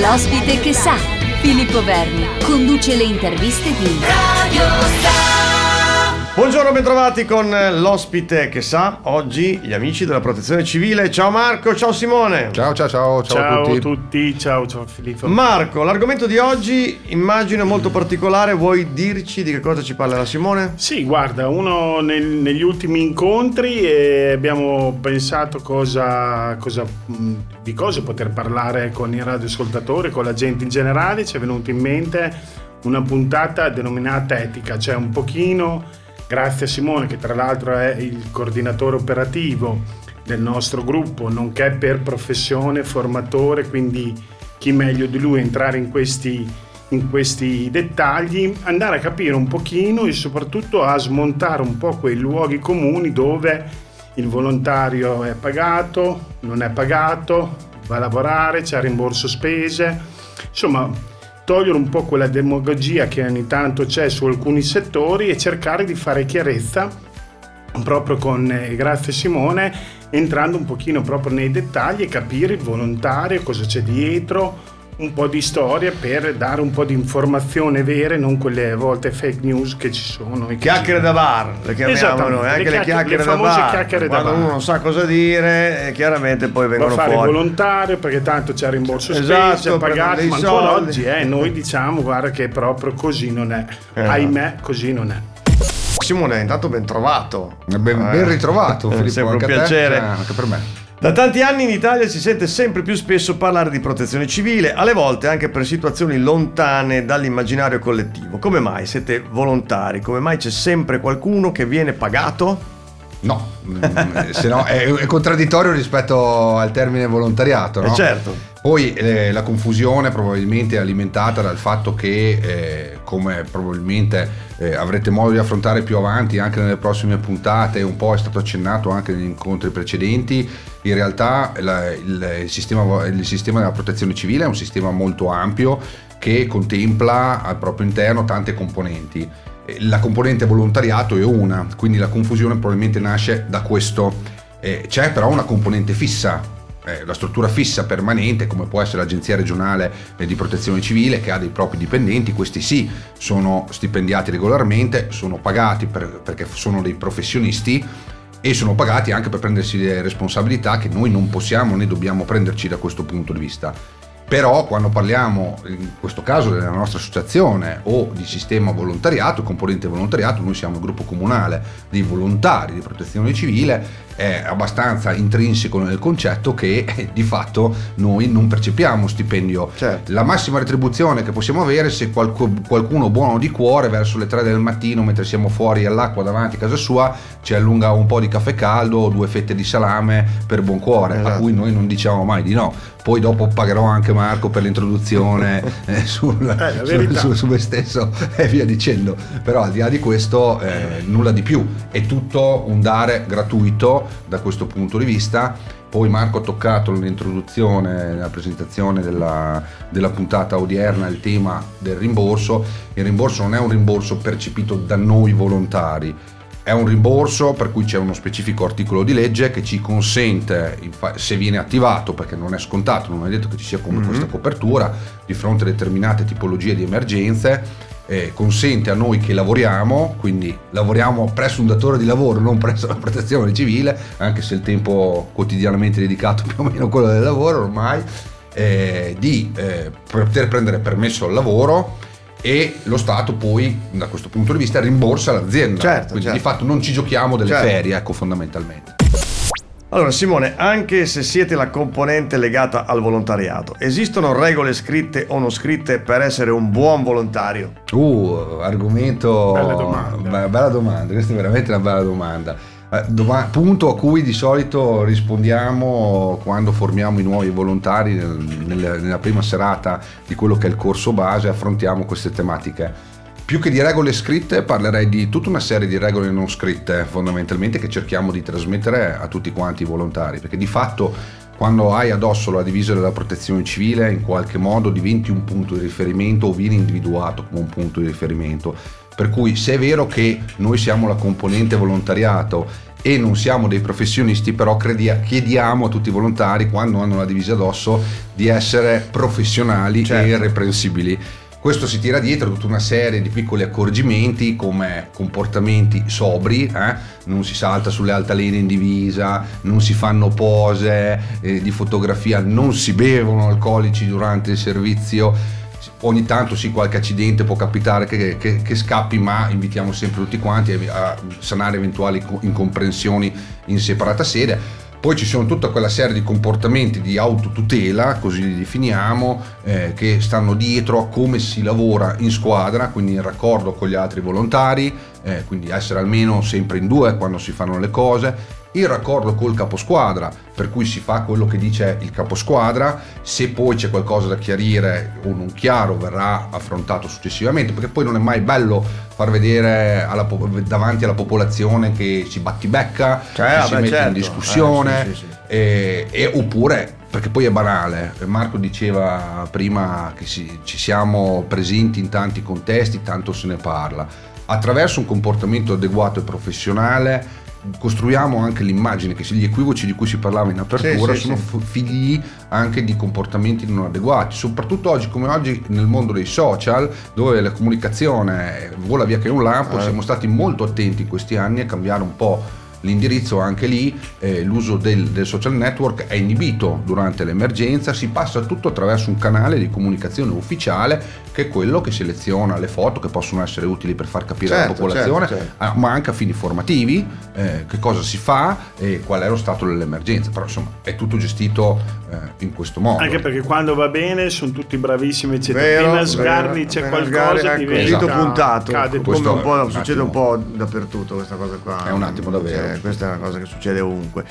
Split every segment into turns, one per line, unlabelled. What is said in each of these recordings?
L'ospite che sa, Filippo Verni, conduce le interviste di Radio Star.
Buongiorno, bentrovati con l'ospite che sa, oggi gli amici della protezione civile. Ciao Marco, ciao Simone.
Ciao ciao ciao, ciao,
Ciao
a
a
tutti.
tutti, ciao, ciao Filippo.
Marco, l'argomento di oggi immagino molto particolare, vuoi dirci di che cosa ci parlerà Simone?
Sì, guarda, uno nel- negli ultimi incontri eh, abbiamo pensato cosa, cosa, di cosa poter parlare con i radioascoltatori, con la gente in generale. Ci è venuto in mente una puntata denominata etica, cioè un pochino, grazie a Simone che tra l'altro è il coordinatore operativo del nostro gruppo, nonché per professione formatore, quindi chi meglio di lui entrare in questi, in questi dettagli, andare a capire un pochino e soprattutto a smontare un po' quei luoghi comuni dove il volontario è pagato, non è pagato, va a lavorare, c'è rimborso spese, insomma togliere un po' quella demagogia che ogni tanto c'è su alcuni settori e cercare di fare chiarezza proprio con eh, grazie Simone entrando un pochino proprio nei dettagli e capire il volontario cosa c'è dietro un po' di storia per dare un po' di informazione vere non quelle volte fake news che ci sono che
Chiacchiere
ci-
da bar, le chiamiamo
Esattamente,
noi, anche
le
le
chiacchiere-
chiacchiere
le
da
famose
bar.
chiacchiere da bar.
uno non sa cosa dire, eh, chiaramente poi vengono
fare il
fuori.
volontario perché tanto c'è il rimborso
Esatto,
spese,
dei
ma ancora
soldi.
oggi eh, noi diciamo guarda che proprio così non è.
Eh.
Ahimè, così non è.
Simone, intanto ben trovato.
Ben, ben
Eh,
ritrovato,
eh,
Filippo.
sempre un
anche a te,
piacere.
eh, anche per me.
Da tanti anni in Italia si sente sempre più spesso parlare di protezione civile, alle volte anche per situazioni lontane dall'immaginario collettivo. Come mai siete volontari? Come mai c'è sempre qualcuno che viene pagato?
No, mm, se no è, è contraddittorio rispetto al termine volontariato, no?
Eh, certo.
Poi eh, la confusione probabilmente è alimentata dal fatto che, eh, come probabilmente eh, avrete modo di affrontare più avanti anche nelle prossime puntate, un po' è stato accennato anche negli incontri precedenti, in realtà la- il, il sistema, il sistema della protezione civile è un sistema molto ampio che contempla al proprio interno tante componenti. La componente volontariato è una, quindi la confusione probabilmente nasce da questo. Eh, c'è però una componente fissa, eh, la struttura fissa permanente, come può essere l'Agenzia regionale di protezione civile, che ha dei propri dipendenti, questi sì sono stipendiati regolarmente, sono pagati per- perché sono dei professionisti e sono pagati anche per prendersi le responsabilità che noi non possiamo né dobbiamo prenderci da questo punto di vista. Però quando parliamo in questo caso della nostra associazione o di sistema volontariato, componente volontariato, noi siamo il gruppo comunale dei volontari di protezione civile, è abbastanza intrinseco nel concetto che eh, di fatto noi non percepiamo stipendio.
Certo.
La massima retribuzione che possiamo avere se qualcu- qualcuno buono di cuore verso le 3 del mattino mentre siamo fuori all'acqua davanti a casa sua ci allunga un po' di caffè caldo o due fette di salame per buon cuore, a
Esatto.
cui noi non diciamo mai di no. Poi dopo pagherò anche Marco per l'introduzione eh, sul,
la
su, su- su me stesso e via dicendo. Però al di là di questo eh, nulla di più, è tutto un dare gratuito da questo punto di vista. Poi Marco ha toccato nell'introduzione, nella presentazione della, della puntata odierna il tema del rimborso. Il rimborso non è un rimborso percepito da noi volontari, è un rimborso per cui c'è uno specifico articolo di legge che ci consente, se viene attivato, perché non è scontato, non è detto che ci sia come
Mhm.
questa copertura, di fronte a determinate tipologie di emergenze, eh, consente a noi che lavoriamo, quindi lavoriamo presso un datore di lavoro, non presso la protezione civile, anche se il tempo quotidianamente dedicato più o meno a quello del lavoro ormai, eh, di eh, poter prendere permesso al lavoro e lo Stato poi da questo punto di vista rimborsa l'azienda.
Certo,
Quindi
certo.
di fatto non ci giochiamo delle
Certo.
ferie, ecco fondamentalmente.
Allora Simone, anche se siete la componente legata al volontariato, esistono regole scritte o non scritte per essere un buon volontario?
Uh, argomento...
Bella domanda.
Be- bella domanda, questa è veramente una bella domanda. Eh, doma- punto a cui di solito rispondiamo quando formiamo i nuovi volontari nel- nella prima serata di quello che è il corso base, affrontiamo queste tematiche. Più che di regole scritte parlerei di tutta una serie di regole non scritte fondamentalmente che cerchiamo di trasmettere a tutti quanti i volontari, perché di fatto quando hai addosso la divisa della protezione civile in qualche modo diventi un punto di riferimento o vieni individuato come un punto di riferimento. Per cui se è vero che noi siamo la componente volontariato e non siamo dei professionisti, però credia, chiediamo a tutti i volontari, quando hanno la divisa addosso, di essere professionali certo. e irreprensibili. Questo si tira dietro tutta una serie di piccoli accorgimenti come comportamenti sobri, eh? non si salta sulle altalene in divisa, non si fanno pose eh, di fotografia, non si bevono alcolici durante il servizio ogni tanto sì qualche accidente può capitare che, che, che, scappi ma invitiamo sempre tutti quanti a sanare eventuali incomprensioni in separata sede poi ci sono tutta quella serie di comportamenti di autotutela, così li definiamo, eh, che stanno dietro a come si lavora in squadra, quindi in raccordo con gli altri volontari, eh, quindi essere almeno sempre in due quando si fanno le cose il raccordo col caposquadra, per cui si fa quello che dice il caposquadra, se poi c'è qualcosa da chiarire o non chiaro verrà affrontato successivamente, perché poi non è mai bello far vedere alla, davanti alla popolazione che si battibecca, cioè, che si mette certo. in discussione, eh, sì, sì, sì. E, e, oppure perché poi è banale. Marco diceva prima che si, ci siamo presenti in tanti contesti, tanto se ne parla. Attraverso un comportamento adeguato e professionale costruiamo anche l'immagine che gli equivoci di cui si parlava in apertura sì, sono sì, figli anche di comportamenti non adeguati, soprattutto oggi come oggi nel mondo dei social dove la comunicazione vola via che un lampo, eh. siamo stati molto attenti in questi anni a cambiare un po' l'indirizzo anche lì, eh, l'uso del, del, social network è inibito durante l'emergenza, si passa tutto attraverso un canale di comunicazione ufficiale che è quello che seleziona le foto che possono essere utili per far capire certo, alla popolazione, certo, certo. Ma anche a fini formativi, eh, che cosa si fa e qual è lo stato dell'emergenza, però insomma è tutto gestito in questo modo.
Anche perché quando va bene sono tutti bravissimi, eccetera. Vero, appena sgarni c'è qualcosa, ecco,
diventa esatto. puntato, come un po', succede un po' dappertutto questa cosa qua.
È un attimo davvero.
Cioè, questa è una cosa che succede ovunque.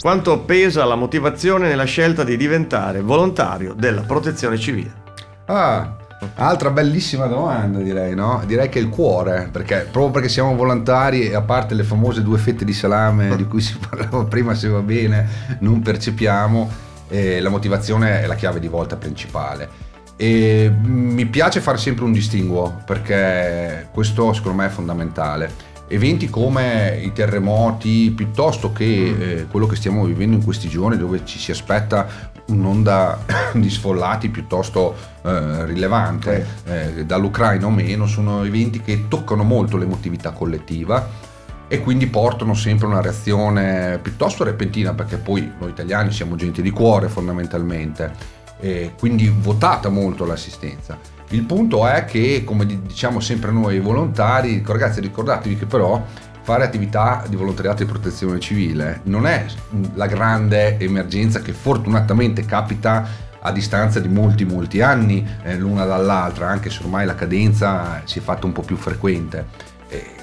Quanto pesa la motivazione nella scelta di diventare volontario della protezione civile?
Ah, Altra bellissima domanda direi, no? Direi che è il cuore, perché proprio perché siamo volontari e a parte le famose due fette di salame di cui si parlava prima se va bene, non percepiamo, eh, la motivazione è la chiave di volta principale. E mi piace fare sempre un distinguo perché questo secondo me è fondamentale eventi come i terremoti piuttosto che mm. eh, quello che stiamo vivendo in questi giorni dove ci si aspetta un'onda di sfollati piuttosto eh, rilevante eh, dall'Ucraina o meno sono eventi che toccano molto l'emotività collettiva e quindi portano sempre una reazione piuttosto repentina perché poi noi italiani siamo gente di cuore fondamentalmente e quindi votata molto l'assistenza il punto è che, come diciamo sempre noi volontari, ragazzi ricordatevi che però fare attività di volontariato di protezione civile non è la grande emergenza che fortunatamente capita a distanza di molti molti anni eh, l'una dall'altra, anche se ormai la cadenza si è fatta un po' più frequente.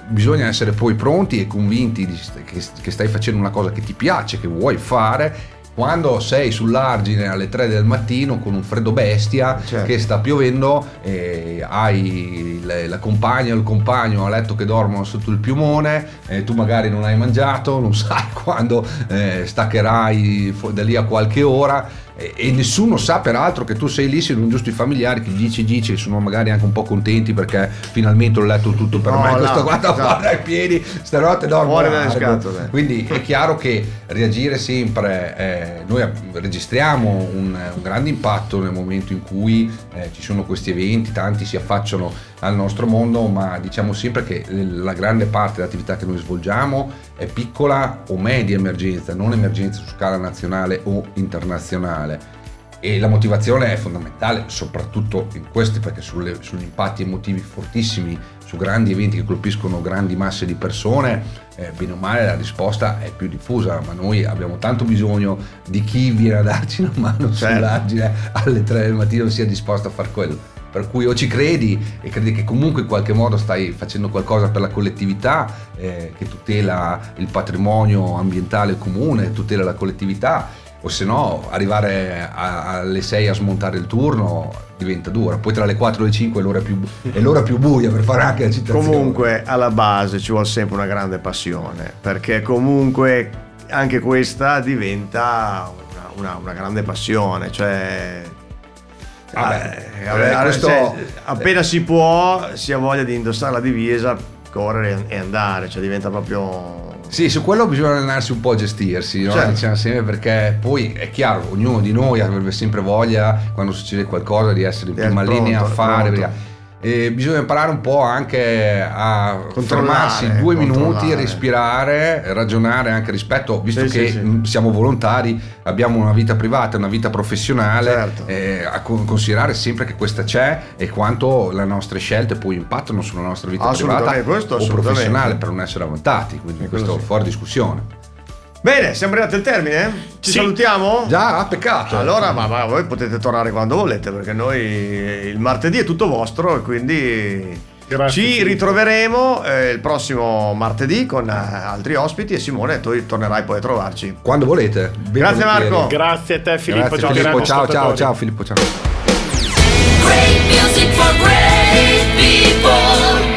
Bisogna essere poi pronti e convinti di, che, che stai facendo una cosa che ti piace, che vuoi fare quando sei sull'argine alle 3 del mattino con un freddo bestia certo. che sta piovendo e hai la compagna o il compagno a letto che dormono sotto il piumone e tu magari non hai mangiato, non sai quando eh, staccherai da lì a qualche ora e, nessuno sa peraltro che tu sei lì, sono giusto i familiari che dici dici sono magari anche un po' contenti perché finalmente ho letto tutto per no, me, no, questo guarda no. guarda ai piedi, stanotte dormo fuori dalle scatole. Quindi è chiaro che reagire sempre, eh, noi registriamo un, un, grande impatto nel momento in cui eh, ci sono questi eventi, tanti si affacciano al nostro mondo, ma diciamo sempre che la grande parte dell'attività che noi svolgiamo è piccola o media emergenza, non emergenza su scala nazionale o internazionale. E la motivazione è fondamentale, soprattutto in questi, perché sulle, sugli impatti emotivi fortissimi, su grandi eventi che colpiscono grandi masse di persone, eh, bene o male la risposta è più diffusa, ma noi abbiamo tanto bisogno di chi viene a darci una mano certo. sull'argine alle 3 del mattino sia disposto a fare quello per cui o ci credi e credi che comunque in qualche modo stai facendo qualcosa per la collettività eh, che tutela il patrimonio ambientale comune, tutela la collettività, o se no arrivare a, alle 6 a smontare il turno diventa dura, poi tra le 4 e le 5 è l'ora più, è l'ora più buia per fare anche la citazione.
Comunque alla base ci vuole sempre una grande passione, perché comunque anche questa diventa una, una, una grande passione, cioè Vabbè, eh, vabbè, questo... cioè, appena si può si ha voglia di indossare la divisa, correre e andare, cioè diventa proprio
Sì, su quello bisogna allenarsi un po' a gestirsi, no?
Certo.
diciamo sempre perché poi è chiaro, ognuno di noi avrebbe sempre voglia quando succede qualcosa di essere in prima
essere
linea a
pronto,
fare.
pronto.
perché- e bisogna imparare un po' anche a fermarsi due minuti, respirare, ragionare anche rispetto, visto
Sì,
che
sì, sì.
mh, siamo volontari, abbiamo una vita privata, una vita professionale,
Certo.
eh, a con- considerare sempre che questa c'è e quanto le nostre scelte poi impattano sulla nostra vita privata o professionale per non essere avvantati, quindi questo fuori discussione.
Bene, siamo arrivati al termine? Ci
Sì.
salutiamo?
Già, peccato.
Allora, ma, ma voi potete tornare quando volete, perché noi il martedì è tutto vostro e quindi
Grazie,
ci ritroveremo eh, il prossimo martedì con eh, altri ospiti e Simone, tu tornerai poi a trovarci.
Quando volete. Ben
Grazie,
volentieri.
Marco.
Grazie a te Filippo,
Grazie,
giocheranno
Filippo. Ciao, ciao, ciao Filippo, ciao.
Great music for great people.